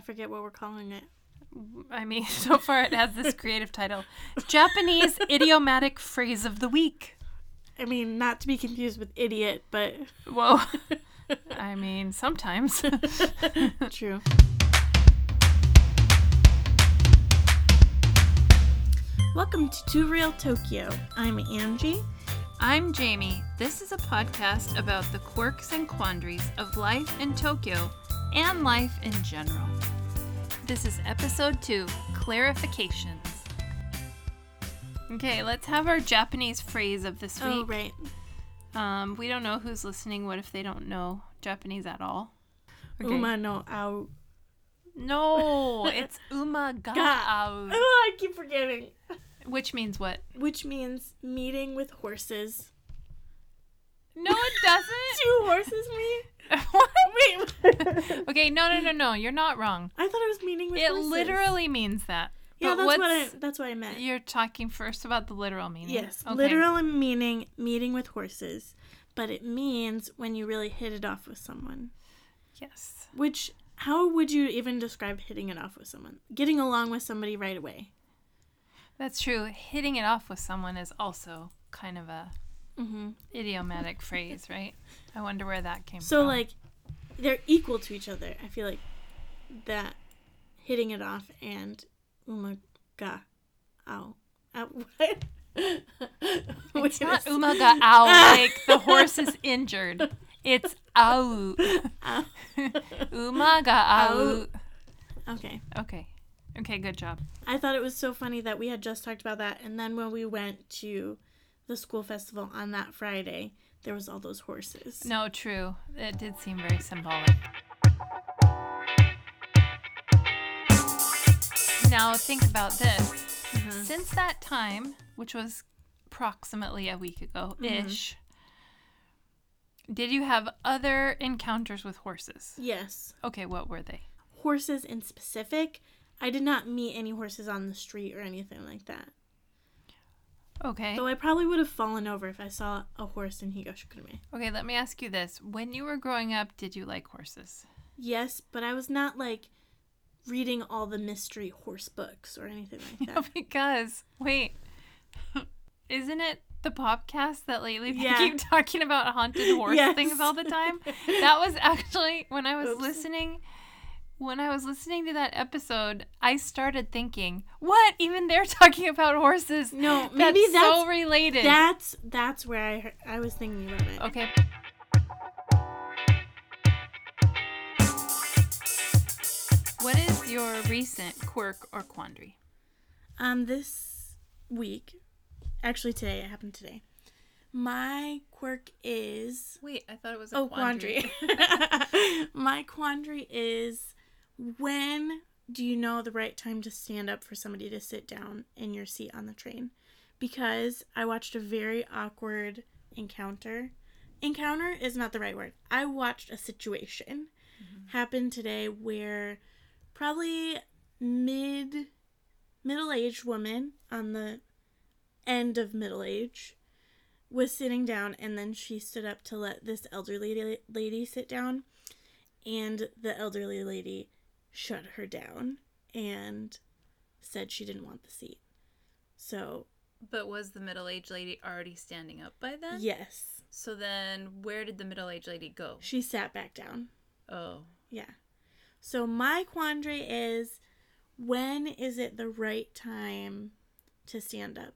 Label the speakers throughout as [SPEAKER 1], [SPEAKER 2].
[SPEAKER 1] I forget what we're calling it.
[SPEAKER 2] I mean, so far it has this creative title Japanese idiomatic phrase of the week.
[SPEAKER 1] I mean, not to be confused with idiot, but
[SPEAKER 2] Whoa. I mean, sometimes.
[SPEAKER 1] true. Welcome to Too Real Tokyo. I'm Angie.
[SPEAKER 2] I'm Jamie. This is a podcast about the quirks and quandaries of life in Tokyo and life in general. This is episode two Clarifications. Okay, let's have our Japanese phrase of this week.
[SPEAKER 1] Oh, right.
[SPEAKER 2] Um, we don't know who's listening. What if they don't know Japanese at all? Okay.
[SPEAKER 1] Uma no ao.
[SPEAKER 2] No, it's uma ga
[SPEAKER 1] Oh,
[SPEAKER 2] au,
[SPEAKER 1] I keep forgetting.
[SPEAKER 2] which means what?
[SPEAKER 1] Which means meeting with horses.
[SPEAKER 2] No, it doesn't.
[SPEAKER 1] Two horses meet?
[SPEAKER 2] Okay, no, no, no, no. You're not wrong.
[SPEAKER 1] I thought it was meeting with horses.
[SPEAKER 2] It
[SPEAKER 1] horses.
[SPEAKER 2] literally means that.
[SPEAKER 1] Yeah,
[SPEAKER 2] But
[SPEAKER 1] that's what I that's what I meant.
[SPEAKER 2] You're talking first about the literal meaning.
[SPEAKER 1] Yes,
[SPEAKER 2] Okay.
[SPEAKER 1] literal meaning meeting with horses, but it means when you really hit it off with someone.
[SPEAKER 2] Yes.
[SPEAKER 1] Which, how would you even describe hitting it off with someone? Getting along with somebody right away.
[SPEAKER 2] That's true. Hitting it off with someone is also kind of a
[SPEAKER 1] Mm-hmm.
[SPEAKER 2] idiomatic phrase, right? I wonder where that came
[SPEAKER 1] So
[SPEAKER 2] from.
[SPEAKER 1] So like, they're equal to each other. I feel like that hitting it off and umaga, ow, ow what?
[SPEAKER 2] it's not umaga ow, like the horse is injured. It's au.
[SPEAKER 1] Ow.
[SPEAKER 2] umaga au.
[SPEAKER 1] Okay.
[SPEAKER 2] Okay. Okay, good job.
[SPEAKER 1] I thought it was so funny that we had just talked about that, and then when we went to the school festival on that Friday, there was all those horses.
[SPEAKER 2] No, true. It did seem very symbolic. Now think about this.
[SPEAKER 1] Mhm.
[SPEAKER 2] Since that time, which was approximately a week ago ish, did you have other encounters with horses?
[SPEAKER 1] Yes,
[SPEAKER 2] Okay, what were they?
[SPEAKER 1] horses in specific. I did not meet any horses on the street or anything like that.
[SPEAKER 2] Okay.
[SPEAKER 1] Though I probably would have fallen over if I saw a horse in Higashikurume.
[SPEAKER 2] Okay, let me ask you this. When you were growing up, did you like horses?
[SPEAKER 1] Yes, but I was not like reading all the mystery horse books or anything like that.
[SPEAKER 2] No, because wait, isn't it the podcast that lately
[SPEAKER 1] Yeah.
[SPEAKER 2] keep talking about haunted horse
[SPEAKER 1] Yes.
[SPEAKER 2] things all the time? That was actually when I was
[SPEAKER 1] Oops.
[SPEAKER 2] listening. When I was listening to that episode, I started thinking, "What? Even they're talking about horses?
[SPEAKER 1] No, maybe
[SPEAKER 2] that's, so related."
[SPEAKER 1] that's that's where I heard, I was thinking about it.
[SPEAKER 2] okay. What is your recent quirk or quandary?
[SPEAKER 1] Um, this week, actually today, it happened today. My quirk is
[SPEAKER 2] Wait, I thought it was a
[SPEAKER 1] oh quandary. My quandary is when do you know the right time to stand up for somebody to sit down in your seat on the train? Because I watched a very awkward encounter. Encounter is not the right word. I watched a situation mm-hmm. happen today where probably mid middle-aged woman on the end of middle age was sitting down and then she stood up to let this elderly lady sit down and the elderly lady shut her down and said she didn't want the seat so
[SPEAKER 2] But was the middle aged lady already standing up by then?
[SPEAKER 1] yes
[SPEAKER 2] So then where did the middle aged lady go?
[SPEAKER 1] she sat back down
[SPEAKER 2] Oh.
[SPEAKER 1] yeah so my quandary is when is it the right time to stand up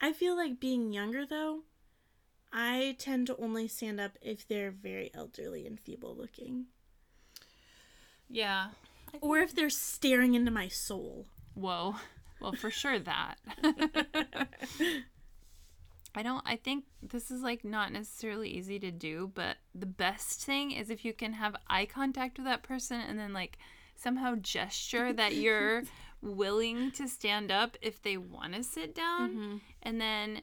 [SPEAKER 1] i feel like being younger though i tend to only stand up if they're very elderly and feeble looking
[SPEAKER 2] Yeah.
[SPEAKER 1] or if they're staring into my soul.
[SPEAKER 2] Whoa. Well, for sure that. I don't I think this is like not necessarily easy to do, but the best thing is if you can have eye contact with that person and then like somehow gesture that you're willing to stand up if they want to sit down mm-hmm. and then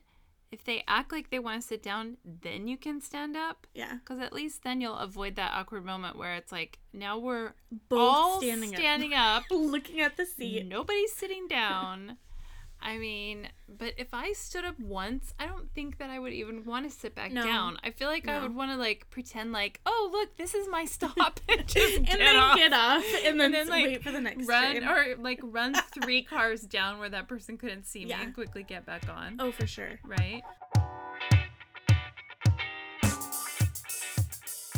[SPEAKER 2] if they act like they want to sit down, then you can stand up.
[SPEAKER 1] Yeah,
[SPEAKER 2] Because at least then you'll avoid that awkward moment where it's like, now we're
[SPEAKER 1] both
[SPEAKER 2] all
[SPEAKER 1] standing,
[SPEAKER 2] standing up.
[SPEAKER 1] up, looking at the seat.
[SPEAKER 2] Nobody's sitting down. I mean, but if I stood up once, I don't think that I would even want to sit back
[SPEAKER 1] No.
[SPEAKER 2] down. I feel like I would want to like pretend like, oh look, this is my stop, and just
[SPEAKER 1] and
[SPEAKER 2] get
[SPEAKER 1] then
[SPEAKER 2] off.
[SPEAKER 1] get off and then,
[SPEAKER 2] And then, like,
[SPEAKER 1] wait for the next
[SPEAKER 2] run
[SPEAKER 1] train.
[SPEAKER 2] or like run three cars down where that person couldn't see me and quickly get back on.
[SPEAKER 1] oh, for sure.
[SPEAKER 2] Right?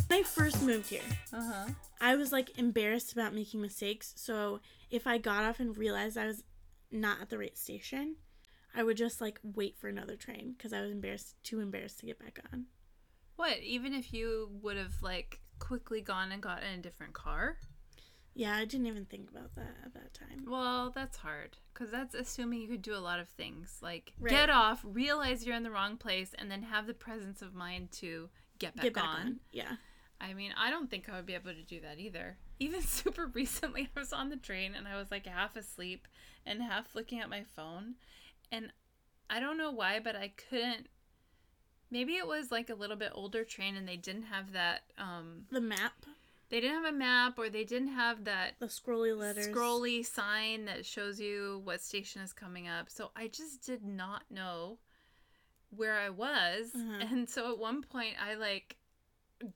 [SPEAKER 1] When I first moved here,
[SPEAKER 2] Uh huh.
[SPEAKER 1] I was like embarrassed about making mistakes. So if I got off and realized I was not at the right station, I would just like wait for another train because I was embarrassed, too embarrassed to get back on.
[SPEAKER 2] What? Even if you would have like quickly gone and got in a different car?
[SPEAKER 1] Yeah, I didn't even think about that at that time.
[SPEAKER 2] Well, that's hard because that's assuming you could do a lot of things like
[SPEAKER 1] Right.
[SPEAKER 2] get off, realize you're in the wrong place, and then have the presence of mind to get back,
[SPEAKER 1] get back
[SPEAKER 2] on.
[SPEAKER 1] on. Yeah.
[SPEAKER 2] I mean, I don't think I would be able to do that either. Even super recently, I was on the train and I was like half asleep and half looking at my phone. And I don't know why, but I couldn't. Maybe it was like a little bit older train and they didn't have that. Um,
[SPEAKER 1] The map,
[SPEAKER 2] they didn't have a map or they didn't have that
[SPEAKER 1] the scrolly letters.
[SPEAKER 2] scrolly sign that shows you what station is coming up. So I just did not know where I was.
[SPEAKER 1] Uh-huh.
[SPEAKER 2] And so at one point I like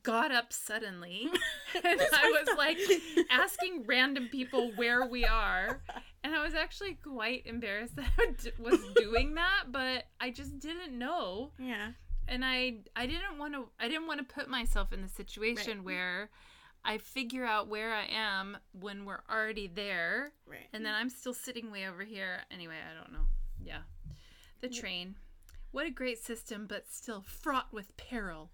[SPEAKER 2] got up suddenly and I was like asking random people where we are. And I was actually quite embarrassed that I d- was doing that, but I just didn't know
[SPEAKER 1] Yeah.
[SPEAKER 2] and I I didn't want to I didn't want to put myself in the situation
[SPEAKER 1] Right.
[SPEAKER 2] where I figure out where I am when we're already there
[SPEAKER 1] Right.
[SPEAKER 2] and then I'm still sitting way over here. Anyway, I don't know. Yeah. The train. What a great system, but still fraught with peril.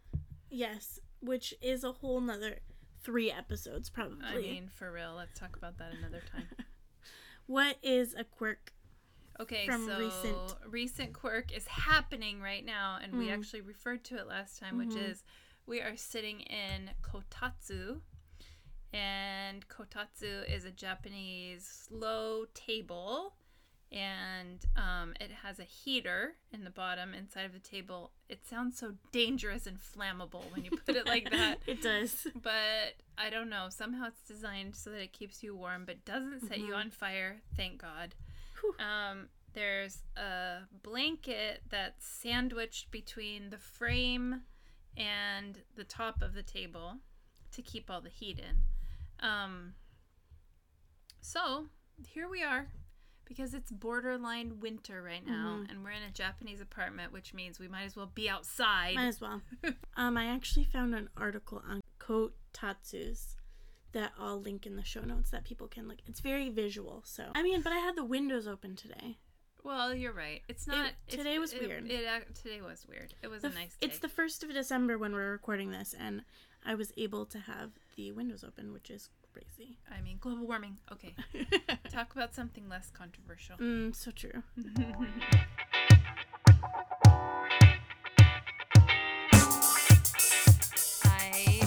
[SPEAKER 1] yes, which is a whole nother three episodes probably.
[SPEAKER 2] I mean, for real. Let's talk about that another time.
[SPEAKER 1] what is a quirk?
[SPEAKER 2] Okay,
[SPEAKER 1] From
[SPEAKER 2] so
[SPEAKER 1] recent-
[SPEAKER 2] recent quirk is happening right now, and we
[SPEAKER 1] Mm.
[SPEAKER 2] actually referred to it last time, which
[SPEAKER 1] Mhm.
[SPEAKER 2] is we are sitting in kotatsu, and kotatsu is a Japanese slow table, and um, it has a heater in the bottom inside of the table. It sounds so dangerous and flammable when you put it like that.
[SPEAKER 1] it does.
[SPEAKER 2] But I don't know. Somehow it's designed so that it keeps you warm, but doesn't set you
[SPEAKER 1] Mhm.
[SPEAKER 2] on fire. Thank God. Um, there's a blanket that's sandwiched between the frame and the top of the table to keep all the heat in. Um, so here we are because it's borderline winter right now
[SPEAKER 1] Mhm.
[SPEAKER 2] and we're in a Japanese apartment, which means we might as well be outside.
[SPEAKER 1] Might as well. um, I actually found an article on kotatsus that I'll link in the show notes that people can look. It's very visual, so I mean, but I had the windows open today.
[SPEAKER 2] Well, you're right. It's not. it's-
[SPEAKER 1] today was
[SPEAKER 2] it-
[SPEAKER 1] weird.
[SPEAKER 2] It, today was weird. It was
[SPEAKER 1] The
[SPEAKER 2] a nice day.
[SPEAKER 1] It's the first of December when we're recording this, and I was able to have the windows open, which is crazy.
[SPEAKER 2] I mean, global warming. Okay, talk about something less controversial.
[SPEAKER 1] mm, so true.
[SPEAKER 2] I,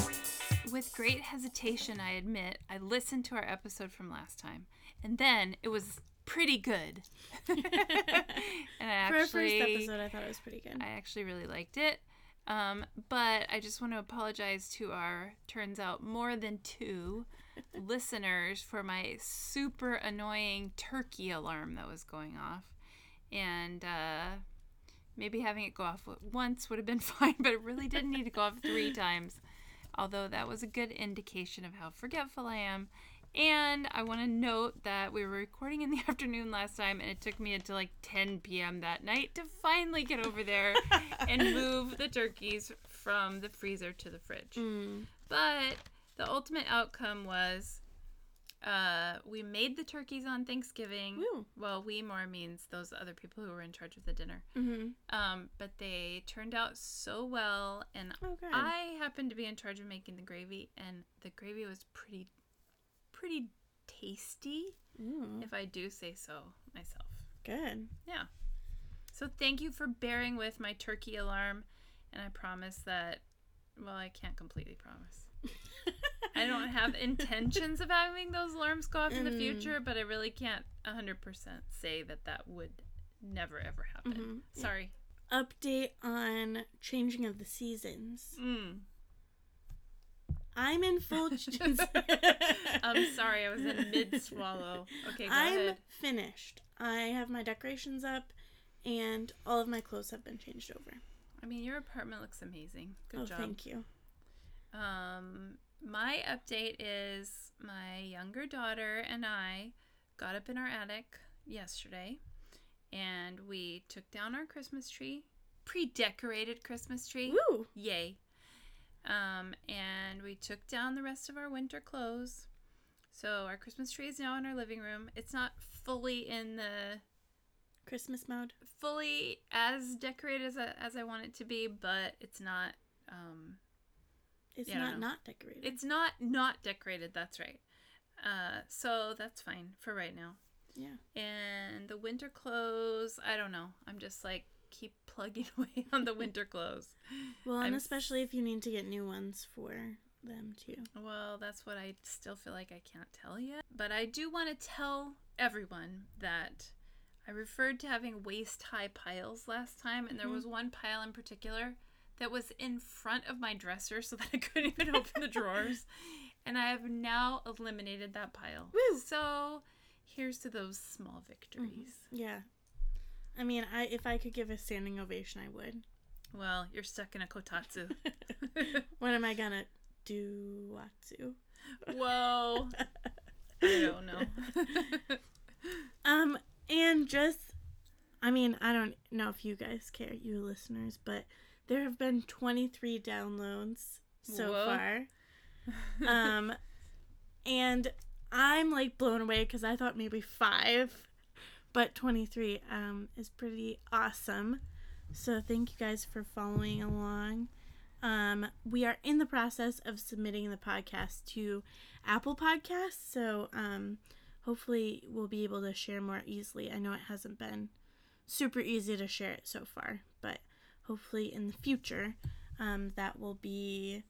[SPEAKER 2] with great hesitation, I admit, I listened to our episode from last time, and then it was pretty good. and I
[SPEAKER 1] For our first
[SPEAKER 2] actually,
[SPEAKER 1] episode, I thought it was pretty good.
[SPEAKER 2] I actually really liked it. Um, but I just want to apologize to our, turns out, more than two listeners for my super annoying turkey alarm that was going off. And uh, maybe having it go off once would have been fine, but it really didn't need to go off three times. Although that was a good indication of how forgetful I am. And I want to note that we were recording in the afternoon last time, and it took me until like 10 p.m. that night to finally get over there and move the turkeys from the freezer to the fridge.
[SPEAKER 1] Mm.
[SPEAKER 2] But the ultimate outcome was uh, we made the turkeys on Thanksgiving.
[SPEAKER 1] Woo.
[SPEAKER 2] Well, we more means those other people who were in charge of the dinner.
[SPEAKER 1] Mm-hmm.
[SPEAKER 2] Um, but they turned out so well, and
[SPEAKER 1] Oh.
[SPEAKER 2] I happened to be in charge of making the gravy, and the gravy was pretty, pretty tasty,
[SPEAKER 1] Mm,
[SPEAKER 2] if I do say so myself.
[SPEAKER 1] good.
[SPEAKER 2] Yeah. So thank you for bearing with my turkey alarm, and I promise that. Well, I can't completely promise. I don't have intentions of having those alarms go off in the
[SPEAKER 1] Mm.
[SPEAKER 2] future, but I really can't 100% say that that would never ever happen.
[SPEAKER 1] Mhm, yeah.
[SPEAKER 2] Sorry.
[SPEAKER 1] Update on changing of the seasons.
[SPEAKER 2] Mm.
[SPEAKER 1] I'm in full.
[SPEAKER 2] I'm sorry, I was in mid swallow. Okay, go
[SPEAKER 1] I'm
[SPEAKER 2] ahead.
[SPEAKER 1] finished. I have my decorations up, and all of my clothes have been changed over.
[SPEAKER 2] I mean, your apartment looks amazing. Good
[SPEAKER 1] oh,
[SPEAKER 2] job.
[SPEAKER 1] thank you.
[SPEAKER 2] Um, my update is my younger daughter and I got up in our attic yesterday and we took down our Christmas tree, pre-decorated Christmas tree.
[SPEAKER 1] Woo!
[SPEAKER 2] Yay. Um, and we took down the rest of our winter clothes. So our Christmas tree is now in our living room. It's not fully in the
[SPEAKER 1] Christmas mode.
[SPEAKER 2] fully as decorated as I, as I want it to be, but it's not um
[SPEAKER 1] It's
[SPEAKER 2] Yeah, don't
[SPEAKER 1] not decorated.
[SPEAKER 2] it's not not decorated, that's right. Uh so that's fine for right now.
[SPEAKER 1] yeah.
[SPEAKER 2] And the winter clothes, I don't know. I'm just like keep plugging away on the winter clothes.
[SPEAKER 1] Well, and
[SPEAKER 2] I'm
[SPEAKER 1] especially if you need to get new ones for them too.
[SPEAKER 2] Well, that's what I still feel like I can't tell yet. But I do want to tell everyone that I referred to having waist high piles last time, and there was one pile in particular that was in front of my dresser so that I couldn't even open the drawers. And I have now eliminated that pile.
[SPEAKER 1] Woo!
[SPEAKER 2] So here's to those small victories.
[SPEAKER 1] Yeah. I mean, I if I could give a standing ovation, I would.
[SPEAKER 2] Well, you're stuck in a kotatsu.
[SPEAKER 1] When am I gonna do Watsu?
[SPEAKER 2] Whoa. I don't know.
[SPEAKER 1] Um, and just, I mean, I don't know if you guys care, you listeners, but there have been 23 downloads so
[SPEAKER 2] Whoa.
[SPEAKER 1] far. Um, and I'm like blown away because I thought maybe five, but 23 um is pretty awesome. So thank you guys for following along. Um, we are in the process of submitting the podcast to Apple Podcasts, so um, hopefully we'll be able to share more easily. I know it hasn't been super easy to share it so far, hopefully in the future um, that will be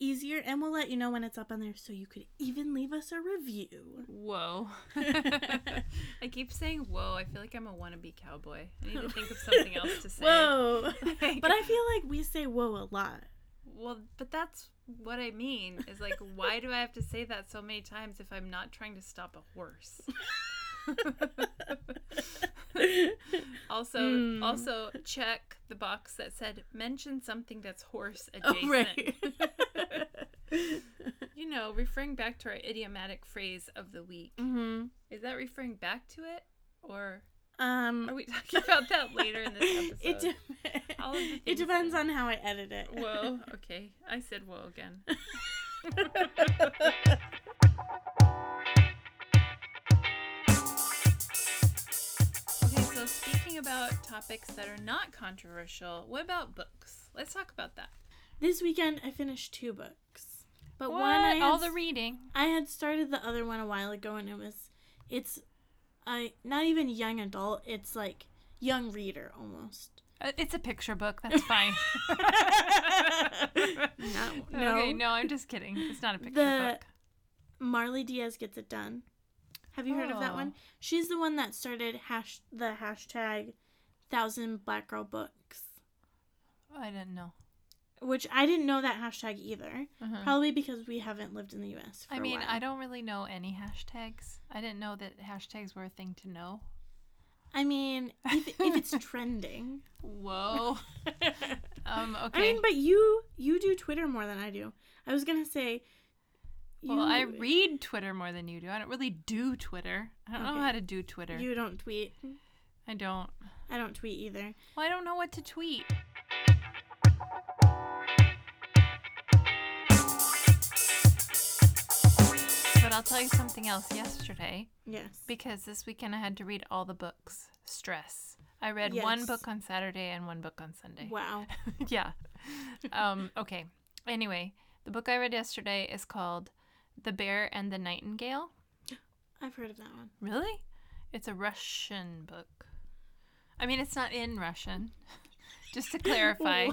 [SPEAKER 1] easier, and we'll let you know when it's up on there, so you could even leave us a review.
[SPEAKER 2] Whoa. I keep saying whoa. I feel like I'm a wannabe cowboy. I need to think of something else to say.
[SPEAKER 1] Whoa!
[SPEAKER 2] Like-
[SPEAKER 1] but I feel like we say whoa a lot.
[SPEAKER 2] Well, but that's what I mean is like, why do I have to say that so many times if I'm not trying to stop a horse? also,
[SPEAKER 1] Mm.
[SPEAKER 2] also check the box that said mention something that's horse adjacent.
[SPEAKER 1] Oh, right.
[SPEAKER 2] You know, referring back to our idiomatic phrase of the week.
[SPEAKER 1] hmm
[SPEAKER 2] Is that referring back to it, or
[SPEAKER 1] Um,
[SPEAKER 2] are we talking about that later in this episode?
[SPEAKER 1] it, de-
[SPEAKER 2] All of the
[SPEAKER 1] it depends on how I edit it.
[SPEAKER 2] Whoa. Okay, I said whoa again. So speaking about topics that are not controversial, what about books? Let's talk about that.
[SPEAKER 1] This weekend I finished two books, but
[SPEAKER 2] What?
[SPEAKER 1] one I had,
[SPEAKER 2] All the reading.
[SPEAKER 1] I had started the other one a while ago, and it was, it's, I not even young adult. It's like young reader almost.
[SPEAKER 2] Uh, It's a picture book. That's fine.
[SPEAKER 1] No,
[SPEAKER 2] Okay,
[SPEAKER 1] no.
[SPEAKER 2] no, I'm just kidding. It's not a picture
[SPEAKER 1] The-
[SPEAKER 2] book.
[SPEAKER 1] Marley Dias gets it done. Have you heard of that
[SPEAKER 2] Oh.
[SPEAKER 1] one? She's the one that started hash the hashtag thousand black girl books,
[SPEAKER 2] I didn't know.
[SPEAKER 1] which I didn't know that hashtag either.
[SPEAKER 2] Mhm.
[SPEAKER 1] Probably because we haven't lived in the U.S. For
[SPEAKER 2] I mean,
[SPEAKER 1] a while.
[SPEAKER 2] I don't really know any hashtags. I didn't know that hashtags were a thing to know.
[SPEAKER 1] I mean, if, if it's trending.
[SPEAKER 2] Whoa. um,
[SPEAKER 1] I mean, but you you do Twitter more than I do. I was gonna say.
[SPEAKER 2] Well, I read Twitter more than you do. I don't really do Twitter. I don't know how to do Twitter.
[SPEAKER 1] You don't tweet.
[SPEAKER 2] I don't.
[SPEAKER 1] I don't tweet either.
[SPEAKER 2] Well, I don't know what to tweet. But I'll tell you something else yesterday
[SPEAKER 1] Yes.
[SPEAKER 2] because this weekend I had to read all the books. Stress. I read one book on Saturday and one book on Sunday.
[SPEAKER 1] Wow.
[SPEAKER 2] yeah. Um, okay. Anyway, the book I read yesterday is called The Bear and the Nightingale.
[SPEAKER 1] I've heard of that one.
[SPEAKER 2] Really? It's a Russian book. I mean, it's not in Russian. Just to clarify,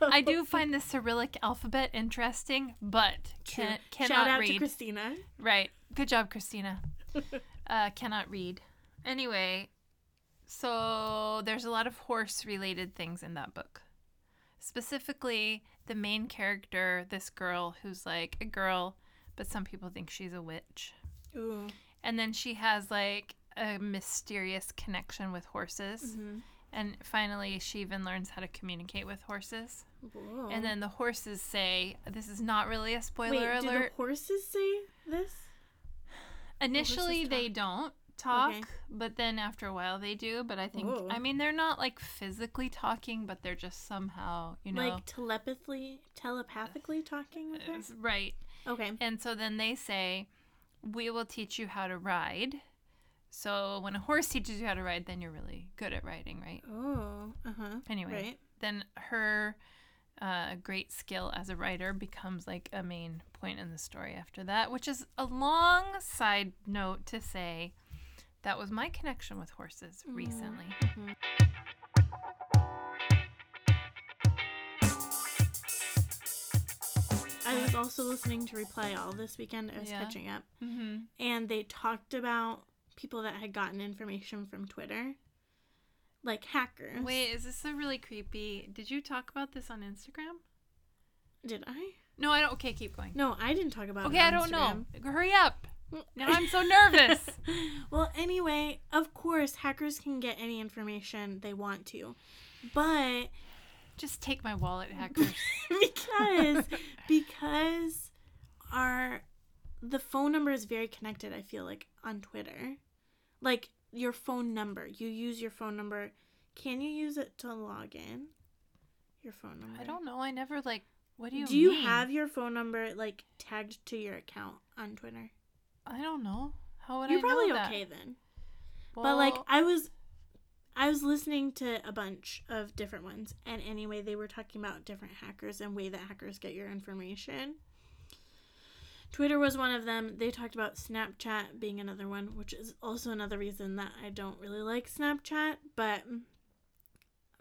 [SPEAKER 2] I do find the Cyrillic alphabet interesting, but can, cannot
[SPEAKER 1] Shout out
[SPEAKER 2] read.
[SPEAKER 1] to Christina.
[SPEAKER 2] Right. Good job, Christina. uh, cannot read. Anyway, so there's a lot of horse related things in that book. Specifically, the main character, this girl who's like a girl, but some people think she's a witch.
[SPEAKER 1] Ooh.
[SPEAKER 2] And then she has like a mysterious connection with horses.
[SPEAKER 1] Mhm.
[SPEAKER 2] And finally, she even learns how to communicate with horses.
[SPEAKER 1] Whoa.
[SPEAKER 2] And then the horses say, This is not really a spoiler
[SPEAKER 1] Wait, do
[SPEAKER 2] alert.
[SPEAKER 1] the horses say this?
[SPEAKER 2] Initially,
[SPEAKER 1] horses
[SPEAKER 2] they don't talk,
[SPEAKER 1] Okay.
[SPEAKER 2] but then after a while they do. But I think,
[SPEAKER 1] Whoa.
[SPEAKER 2] I mean, they're not like physically talking, but they're just somehow, you know.
[SPEAKER 1] Like telepathically, telepathically talking with her?
[SPEAKER 2] right.
[SPEAKER 1] Okay.
[SPEAKER 2] And so then they say, We will teach you how to ride. So when a horse teaches you how to ride, then you're really good at riding, right?
[SPEAKER 1] Oh, uh huh.
[SPEAKER 2] Anyway,
[SPEAKER 1] Right.
[SPEAKER 2] then her uh, great skill as a writer becomes like a main point in the story after that, which is a long side note to say that was my connection with horses recently.
[SPEAKER 1] I also listening to Reply All this weekend. I was
[SPEAKER 2] Yeah.
[SPEAKER 1] catching up.
[SPEAKER 2] Mm-hmm.
[SPEAKER 1] And they talked about people that had gotten information from Twitter, like hackers.
[SPEAKER 2] Wait, is this a really creepy? Did you talk about this on Instagram?
[SPEAKER 1] Did I?
[SPEAKER 2] No, I don't. Okay, keep going.
[SPEAKER 1] No, I didn't talk about
[SPEAKER 2] Okay,
[SPEAKER 1] it.
[SPEAKER 2] I don't know. Hurry up. Now I'm so nervous.
[SPEAKER 1] well, anyway, of course, hackers can get any information they want to. But
[SPEAKER 2] Just take my wallet, hackers.
[SPEAKER 1] because because our the phone number is very connected, I feel like on Twitter. Like your phone number. You use your phone number. Can you use it to log in? Your phone number.
[SPEAKER 2] I don't know. I never like. What do you
[SPEAKER 1] Do you
[SPEAKER 2] mean?
[SPEAKER 1] have your phone number like tagged to your account on Twitter?
[SPEAKER 2] I don't know. How would
[SPEAKER 1] You're
[SPEAKER 2] I know
[SPEAKER 1] probably okay then. but like I was I was listening to a bunch of different ones and anyway they were talking about different hackers and way that hackers get your information. Twitter was one of them. They talked about Snapchat being another one, which is also another reason that I don't really like Snapchat, but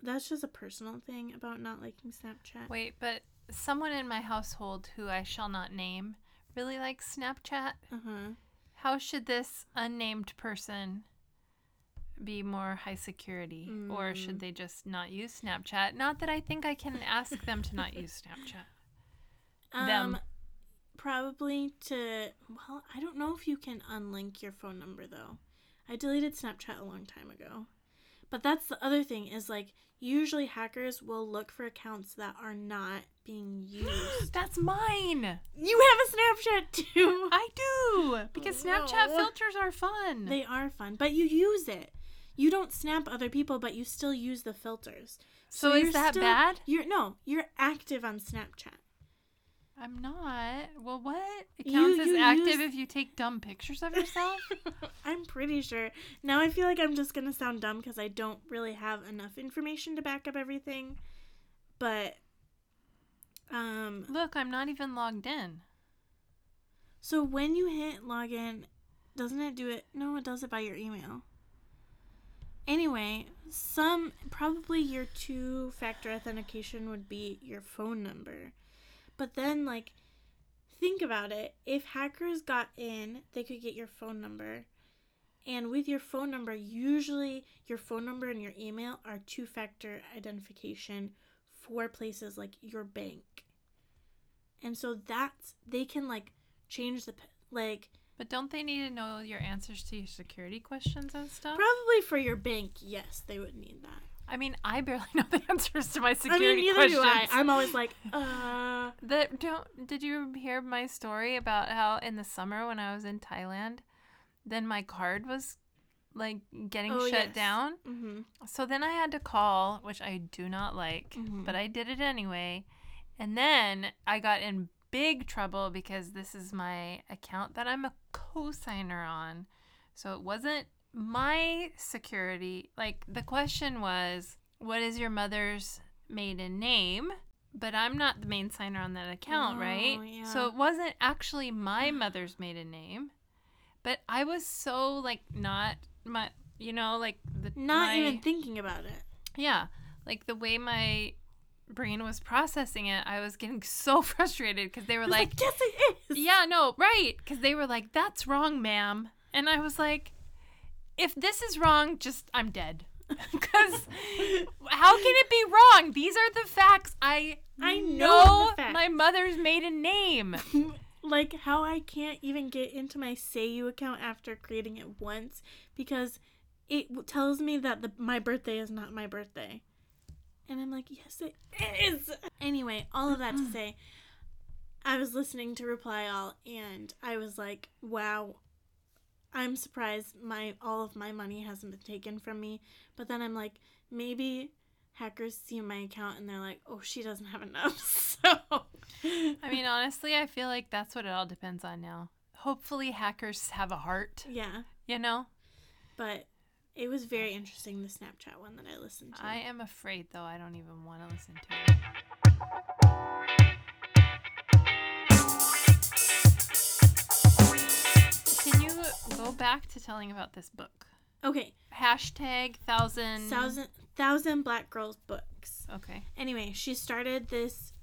[SPEAKER 1] that's just a personal thing about not liking Snapchat.
[SPEAKER 2] Wait, but someone in my household who I shall not name really likes Snapchat.
[SPEAKER 1] Uh-huh.
[SPEAKER 2] How should this unnamed person be more high security? Or
[SPEAKER 1] Mm.
[SPEAKER 2] should they just not use Snapchat? Not that I think I can ask them to not use Snapchat. Them.
[SPEAKER 1] Um, probably to. Well, I don't know if you can unlink your phone number though. I deleted Snapchat a long time ago. But that's the other thing is like usually hackers will look for accounts that are not being used.
[SPEAKER 2] That's mine.
[SPEAKER 1] you have a Snapchat too.
[SPEAKER 2] I do. Because Snapchat
[SPEAKER 1] No.
[SPEAKER 2] filters are fun.
[SPEAKER 1] They are fun, but you use it. You don't snap other people, but you still use the filters.
[SPEAKER 2] So is that
[SPEAKER 1] still-
[SPEAKER 2] bad?
[SPEAKER 1] You're no, you're active on Snapchat.
[SPEAKER 2] I'm not. Well, what? It
[SPEAKER 1] You-
[SPEAKER 2] counts as
[SPEAKER 1] you
[SPEAKER 2] active
[SPEAKER 1] use-
[SPEAKER 2] if you take dumb pictures of yourself?
[SPEAKER 1] I'm pretty sure. Now I feel like I'm just gonna sound dumb because I don't really have enough information to back up everything. But, um,
[SPEAKER 2] Look, I'm not even logged in.
[SPEAKER 1] so when you hit login, doesn't it do it? No, it does it by your email. Anyway, some probably your two factor authentication would be your phone number. But then, like, think about it. If hackers got in, they could get your phone number. And with your phone number, usually your phone number and your email are two factor identification for places like your bank. And so that's, they can, like, change the, like,
[SPEAKER 2] But don't they need to know your answers to your security questions and stuff?
[SPEAKER 1] Probably for your bank, yes, they would need that.
[SPEAKER 2] I mean, I barely know the answers to my security I
[SPEAKER 1] mean, neither
[SPEAKER 2] questions.
[SPEAKER 1] do I. I'm always like, uh,
[SPEAKER 2] The, don't did you hear my story about how in the summer when I was in Thailand, then my card was like getting
[SPEAKER 1] Oh,
[SPEAKER 2] shut
[SPEAKER 1] yes.
[SPEAKER 2] down.
[SPEAKER 1] hmm
[SPEAKER 2] So then I had to call, which I do not like,
[SPEAKER 1] Mhm.
[SPEAKER 2] but I did it anyway. And then I got in big trouble because this is my account that I'm a co-signer on. So it wasn't my security. Like the question was, what is your mother's maiden name? But I'm not the main signer on that account,
[SPEAKER 1] Oh,
[SPEAKER 2] right? So it wasn't actually my mother's maiden name. But I was so like not my you know, like the
[SPEAKER 1] not
[SPEAKER 2] my-
[SPEAKER 1] even thinking about it.
[SPEAKER 2] yeah, like the way my brain was processing it, I was getting so frustrated because they were like,
[SPEAKER 1] like, yes, it is.
[SPEAKER 2] "Yeah, no, right," because they were like, "That's wrong, ma'am," and I was like, "If this is wrong, just I'm dead." Because how can it be wrong? These are the facts. I
[SPEAKER 1] I know
[SPEAKER 2] know my mother's maiden name.
[SPEAKER 1] like how I can't even get into my Seiyu account after creating it once because it tells me that the, my birthday is not my birthday. And I'm like, yes, it is. Anyway, all of that to say, I was listening to Reply All and I was like, wow, I'm surprised my all of my money hasn't been taken from me. But then I'm like, maybe hackers see my account and they're like, oh, she doesn't have enough. So,
[SPEAKER 2] I mean, honestly, I feel like that's what it all depends on now. Hopefully, hackers have a heart,
[SPEAKER 1] yeah.
[SPEAKER 2] you know?
[SPEAKER 1] But it was very interesting, the Snapchat one that I listened to.
[SPEAKER 2] I am afraid, though. I don't even want to listen to it. Can you go back to telling about this book?
[SPEAKER 1] okay,
[SPEAKER 2] Hashtag thousand.
[SPEAKER 1] thousand thousand black girls books.
[SPEAKER 2] Okay.
[SPEAKER 1] Anyway, she started this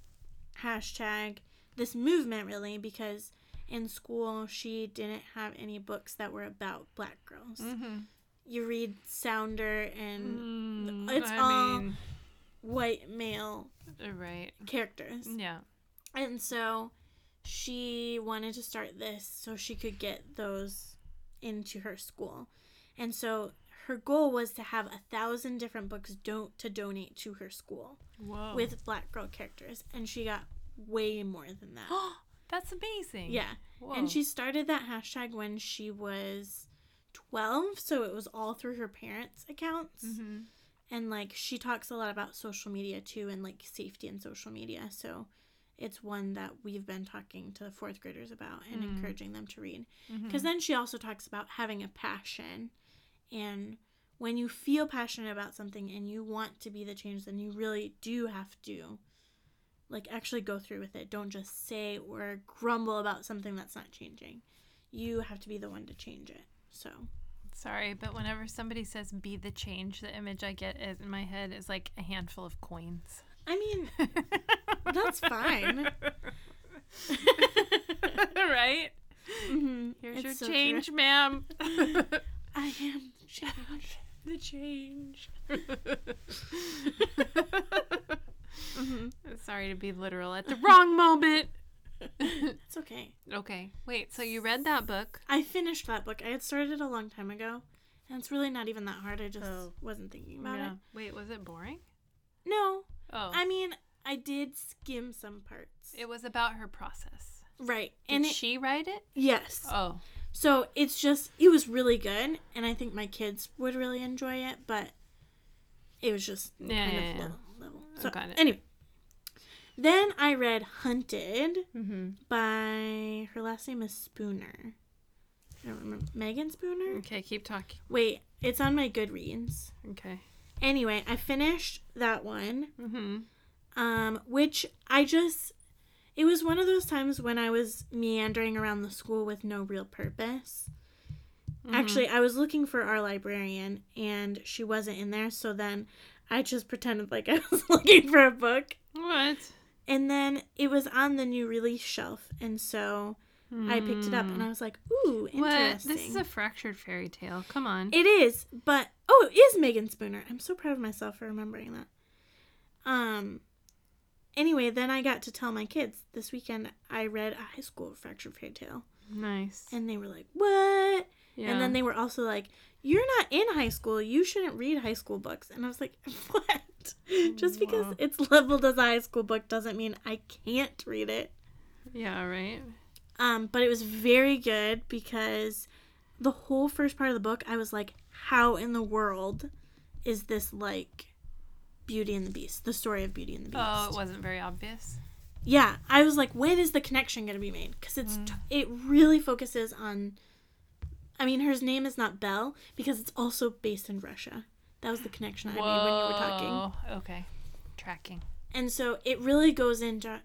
[SPEAKER 1] hashtag, this movement really, because in school she didn't have any books that were about black girls.
[SPEAKER 2] Mm-hmm.
[SPEAKER 1] You read Sounder and
[SPEAKER 2] Mm,
[SPEAKER 1] it's
[SPEAKER 2] I
[SPEAKER 1] all-
[SPEAKER 2] mean,
[SPEAKER 1] white male
[SPEAKER 2] right.
[SPEAKER 1] characters.
[SPEAKER 2] Yeah.
[SPEAKER 1] And so she wanted to start this so she could get those into her school. And so her goal was to have a thousand different books don't to donate to her school
[SPEAKER 2] Whoa.
[SPEAKER 1] with black girl characters. And she got way more than that.
[SPEAKER 2] That's amazing.
[SPEAKER 1] yeah.
[SPEAKER 2] Whoa.
[SPEAKER 1] And she started that hashtag when she was 12. So it was all through her parents' accounts.
[SPEAKER 2] Mm-hmm.
[SPEAKER 1] And like she talks a lot about social media too and like safety in social media. So it's one that we've been talking to the fourth graders about and
[SPEAKER 2] Mm.
[SPEAKER 1] encouraging them to read.
[SPEAKER 2] Mm-hmm.
[SPEAKER 1] Because then she also talks about having a passion. And when you feel passionate about something and you want to be the change, then you really do have to like actually go through with it. Don't just say or grumble about something that's not changing. You have to be the one to change it. So
[SPEAKER 2] Sorry, but whenever somebody says be the change, the image I get is- in my head is like a handful of coins.
[SPEAKER 1] I mean That's fine.
[SPEAKER 2] right?
[SPEAKER 1] mhm,
[SPEAKER 2] Here's
[SPEAKER 1] it's
[SPEAKER 2] your
[SPEAKER 1] so true.
[SPEAKER 2] change, ma'am.
[SPEAKER 1] I am change.
[SPEAKER 2] the change.
[SPEAKER 1] hmm
[SPEAKER 2] Sorry to be literal at the wrong moment.
[SPEAKER 1] It's okay.
[SPEAKER 2] okay, wait, so you read that book?
[SPEAKER 1] I finished that book. I had started it a long time ago, and it's really not even that hard. I just
[SPEAKER 2] Oh.
[SPEAKER 1] wasn't thinking about
[SPEAKER 2] Yeah.
[SPEAKER 1] it.
[SPEAKER 2] Wait, was it boring?
[SPEAKER 1] No,
[SPEAKER 2] Oh.
[SPEAKER 1] I mean, I did skim some parts.
[SPEAKER 2] it was about her process.
[SPEAKER 1] right,
[SPEAKER 2] Did
[SPEAKER 1] and it,
[SPEAKER 2] she write it?
[SPEAKER 1] yes.
[SPEAKER 2] Oh.
[SPEAKER 1] So it's just it was really good, and I think my kids would really enjoy it. But it was just
[SPEAKER 2] Yeah,
[SPEAKER 1] kind
[SPEAKER 2] yeah,
[SPEAKER 1] of
[SPEAKER 2] yeah.
[SPEAKER 1] low level. So
[SPEAKER 2] got it.
[SPEAKER 1] anyway, then I read Hunted
[SPEAKER 2] Mm-hmm.
[SPEAKER 1] by her last name is Spooner. I don't remember Meagan Spooner.
[SPEAKER 2] Okay, keep talking.
[SPEAKER 1] Wait, it's on my Goodreads.
[SPEAKER 2] Okay.
[SPEAKER 1] Anyway, I finished that one.
[SPEAKER 2] Mm-hmm.
[SPEAKER 1] um, which I just it was one of those times when I was meandering around the school with no real purpose.
[SPEAKER 2] Mm-hmm.
[SPEAKER 1] Actually, I was looking for our librarian and she wasn't in there, so then I just pretended like I was looking for a book.
[SPEAKER 2] What?
[SPEAKER 1] And then it was on the new release shelf, and so I picked it up and I was like, "Ooh,
[SPEAKER 2] What?
[SPEAKER 1] interesting."
[SPEAKER 2] This is a fractured fairy tale. Come on.
[SPEAKER 1] It is, but oh, it is Meagan Spooner. I'm so proud of myself for remembering that. Um. Anyway, then I got to tell my kids this weekend I read a high school fractured fairy tale,
[SPEAKER 2] nice.
[SPEAKER 1] and they were like, "What?"
[SPEAKER 2] Yeah.
[SPEAKER 1] And then they were also like, "You're not in high school. You shouldn't read high school books." And I was like, "What?" Just because
[SPEAKER 2] Wow.
[SPEAKER 1] it's leveled as a high school book doesn't mean I can't read it.
[SPEAKER 2] yeah, right.
[SPEAKER 1] Um, but it was very good because the whole first part of the book, I was like, how in the world is this like Beauty and the Beast? The story of Beauty and the Beast.
[SPEAKER 2] Oh, it wasn't very obvious.
[SPEAKER 1] Yeah, I was like, when is the connection going to be made? Because it's
[SPEAKER 2] Mm.
[SPEAKER 1] t- it really focuses on. I mean, her name is not Belle because it's also based in Russia. That was the connection I made when you were talking.
[SPEAKER 2] Whoa. Okay. Tracking.
[SPEAKER 1] And so it really goes into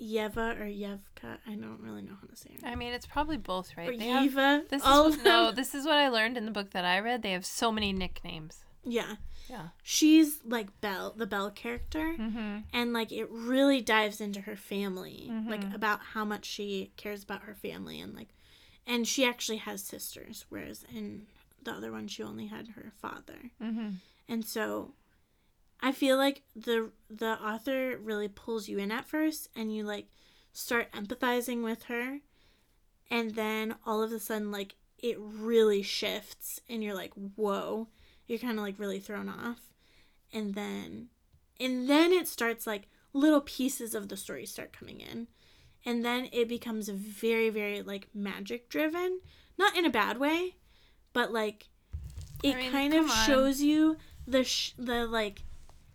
[SPEAKER 1] Yeva or Yevka. I don't really know how to say it.
[SPEAKER 2] I mean, it's probably both, right?
[SPEAKER 1] Or
[SPEAKER 2] They have-
[SPEAKER 1] Yeva.
[SPEAKER 2] this
[SPEAKER 1] all
[SPEAKER 2] is no. This is what I learned in the book that I read. They have so many nicknames.
[SPEAKER 1] Yeah.
[SPEAKER 2] Yeah.
[SPEAKER 1] She's like Belle, the Belle character.
[SPEAKER 2] Mm-hmm.
[SPEAKER 1] And like it really dives into her family, like
[SPEAKER 2] Mhm.
[SPEAKER 1] about how much she cares about her family and like and she actually has sisters, whereas in the other one she only had her father.
[SPEAKER 2] Mm-hmm.
[SPEAKER 1] And so I feel like the the author really pulls you in at first and you like start empathizing with her and then all of a sudden like it really shifts and you're like whoa you're kind of like really thrown off and then and then it starts like little pieces of the story start coming in and then it becomes very very like magic driven not in a bad way but like it
[SPEAKER 2] I mean,
[SPEAKER 1] kind of
[SPEAKER 2] on.
[SPEAKER 1] shows you the sh- the like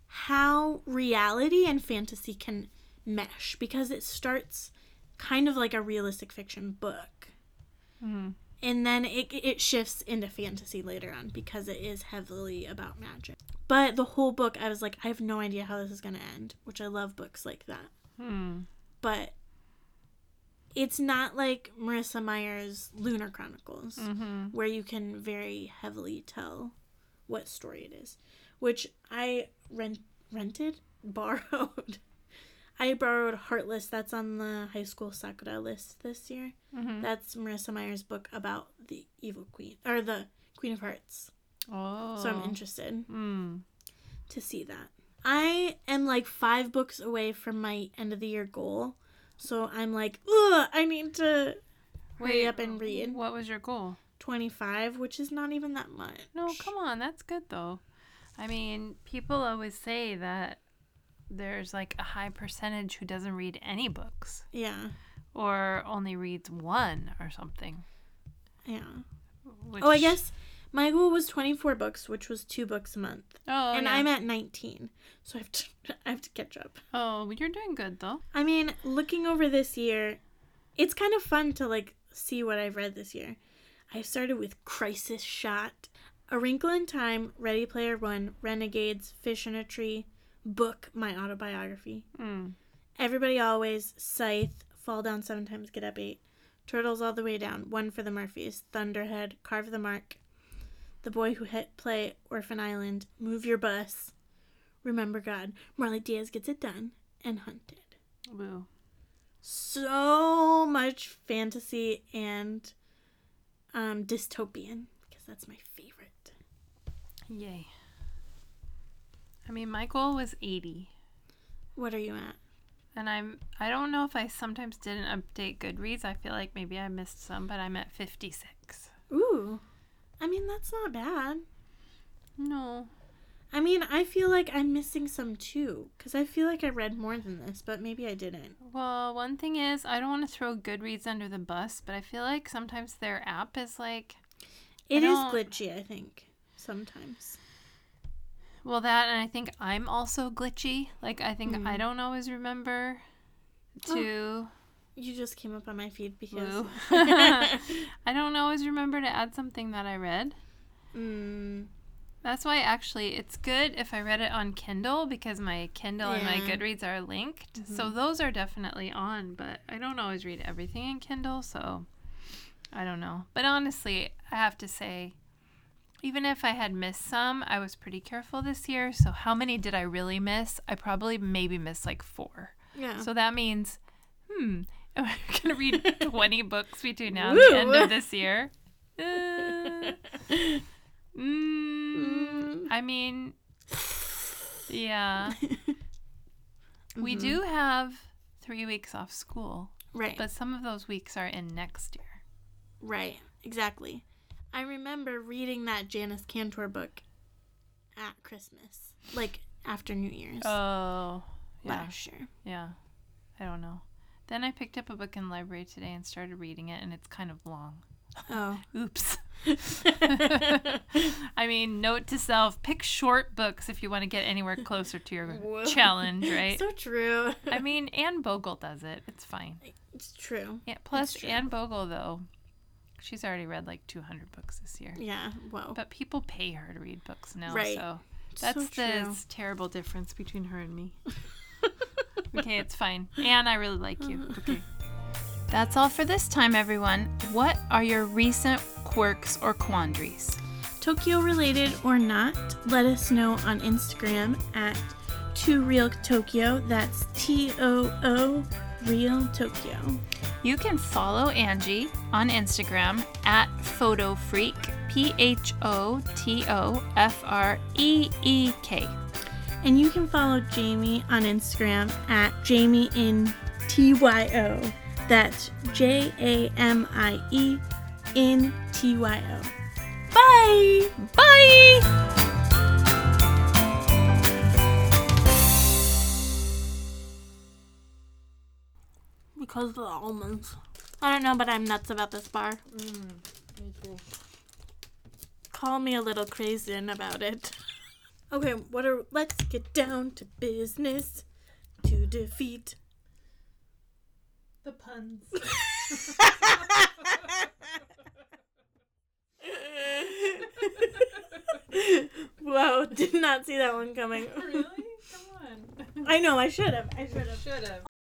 [SPEAKER 1] how reality and fantasy can mesh because it starts kind of like a realistic fiction book
[SPEAKER 2] Mhm.
[SPEAKER 1] And then it, it shifts into fantasy later on because it is heavily about magic but the whole book i was like i have no idea how this is going to end which i love books like that
[SPEAKER 2] Hmm.
[SPEAKER 1] but it's not like marissa meyer's lunar chronicles
[SPEAKER 2] Mhm.
[SPEAKER 1] where you can very heavily tell what story it is which i rent rented borrowed i borrowed heartless that's on the high school sakura list this year
[SPEAKER 2] Mhm.
[SPEAKER 1] that's marissa meyer's book about the evil queen or the queen of hearts
[SPEAKER 2] Oh.
[SPEAKER 1] so i'm interested
[SPEAKER 2] Hmm.
[SPEAKER 1] to see that i am like five books away from my end of the year goal so i'm like Ugh, i need to hurry up and read
[SPEAKER 2] What was your goal?
[SPEAKER 1] 25 which is not even that much
[SPEAKER 2] No, come on, that's good though. I mean, people always say that there's like a high percentage who doesn't read any books
[SPEAKER 1] yeah
[SPEAKER 2] or only reads one or something.
[SPEAKER 1] yeah
[SPEAKER 2] Which,
[SPEAKER 1] Oh, I guess my goal was 24 books, which was two books a month.
[SPEAKER 2] Oh,
[SPEAKER 1] and
[SPEAKER 2] yeah.
[SPEAKER 1] I'm at 19. So I have to I have to catch up.
[SPEAKER 2] Oh, you're doing good though.
[SPEAKER 1] I mean, looking over this year, it's kind of fun to like see what I've read this year. I started with Crisis Shot, A Wrinkle in Time, Ready Player One, Renegades, Fish in a Tree, Book, my autobiography.
[SPEAKER 2] Hmm.
[SPEAKER 1] Everybody Always, Scythe, Fall Down Seven Times, Get Up Eight, Turtles All the Way Down, One for the Murphys, Thunderhead, Carve the Mark, The Boy Who Hit Play, Orphan Island, Move Your Bus, Remember God, Marley Dias Gets It Done, and Hunted.
[SPEAKER 2] Woo.
[SPEAKER 1] So much fantasy and um, dystopian, because that's my favorite.
[SPEAKER 2] Yay. I mean, my goal was 80.
[SPEAKER 1] What are you at?
[SPEAKER 2] And I'm I don't know if I sometimes didn't update Goodreads. I feel like maybe I missed some, but I'm at 56.
[SPEAKER 1] Ooh. I mean, that's not bad.
[SPEAKER 2] No.
[SPEAKER 1] I mean, I feel like I'm missing some too, because I feel like I read more than this, but maybe I didn't.
[SPEAKER 2] Well, one thing is, I don't want to throw Goodreads under the bus, but I feel like sometimes their app is like,
[SPEAKER 1] It is glitchy, I think, sometimes.
[SPEAKER 2] Well, that, and I think I'm also glitchy. Like, I think
[SPEAKER 1] Mm.
[SPEAKER 2] I don't always remember to.
[SPEAKER 1] You just came up on my feed because.
[SPEAKER 2] I don't always remember to add something that I read.
[SPEAKER 1] mm,
[SPEAKER 2] That's why actually it's good if I read it on Kindle because my Kindle and my Goodreads are linked. So those are definitely on, but I don't always read everything in Kindle, so I don't know. But honestly, I have to say even if I had missed some, I was pretty careful this year. So how many did I really miss? I probably maybe missed like 4.
[SPEAKER 1] yeah.
[SPEAKER 2] So that means hmm, I going to read 20 books between now and the end of this year? Uh, Mm, I mean, yeah. We do have three weeks off school,
[SPEAKER 1] right.
[SPEAKER 2] but some of those weeks are in next year.
[SPEAKER 1] right. Exactly. I remember reading that Janice Cantor book at Christmas, like after New Year's
[SPEAKER 2] Oh, yeah,
[SPEAKER 1] last year.
[SPEAKER 2] yeah. I don't know. Then I picked up a book in the library today and started reading it, and it's kind of long.
[SPEAKER 1] Oh.
[SPEAKER 2] Oops. I mean, note to self: pick short books if you want to get anywhere closer to your
[SPEAKER 1] Whoa.
[SPEAKER 2] challenge, right?
[SPEAKER 1] so true.
[SPEAKER 2] I mean, Anne Bogel does it. It's fine.
[SPEAKER 1] it's true.
[SPEAKER 2] Yeah. Plus,
[SPEAKER 1] true.
[SPEAKER 2] Anne Bogel though, she's already read like 200 books this year.
[SPEAKER 1] Yeah. Whoa.
[SPEAKER 2] But people pay her to read books now,
[SPEAKER 1] Right.
[SPEAKER 2] so
[SPEAKER 1] So
[SPEAKER 2] that's the terrible difference between her and me. okay, it's fine. And I really like you. Okay. That's all for this time, everyone. What are your recent quirks or quandaries?
[SPEAKER 1] Tokyo related or not, let us know on Instagram at Too Real Tokyo. That's T O O Real Tokyo.
[SPEAKER 2] You can follow Angie on Instagram at PhotoFreak, P H O T O F R E E K.
[SPEAKER 1] And you can follow Jamie on Instagram at Jamie in T Y O. That's J A M I E N T Y O. Bye!
[SPEAKER 2] Bye!
[SPEAKER 1] Because of the almonds. I don't know, but I'm nuts about this bar. Mm, Call me a little crazy about it. Okay, what are let's get down to business to defeat.
[SPEAKER 3] The puns.
[SPEAKER 1] Whoa, did not see that one coming.
[SPEAKER 3] really? Come on.
[SPEAKER 1] I know, I should have. I should have.
[SPEAKER 3] Should have.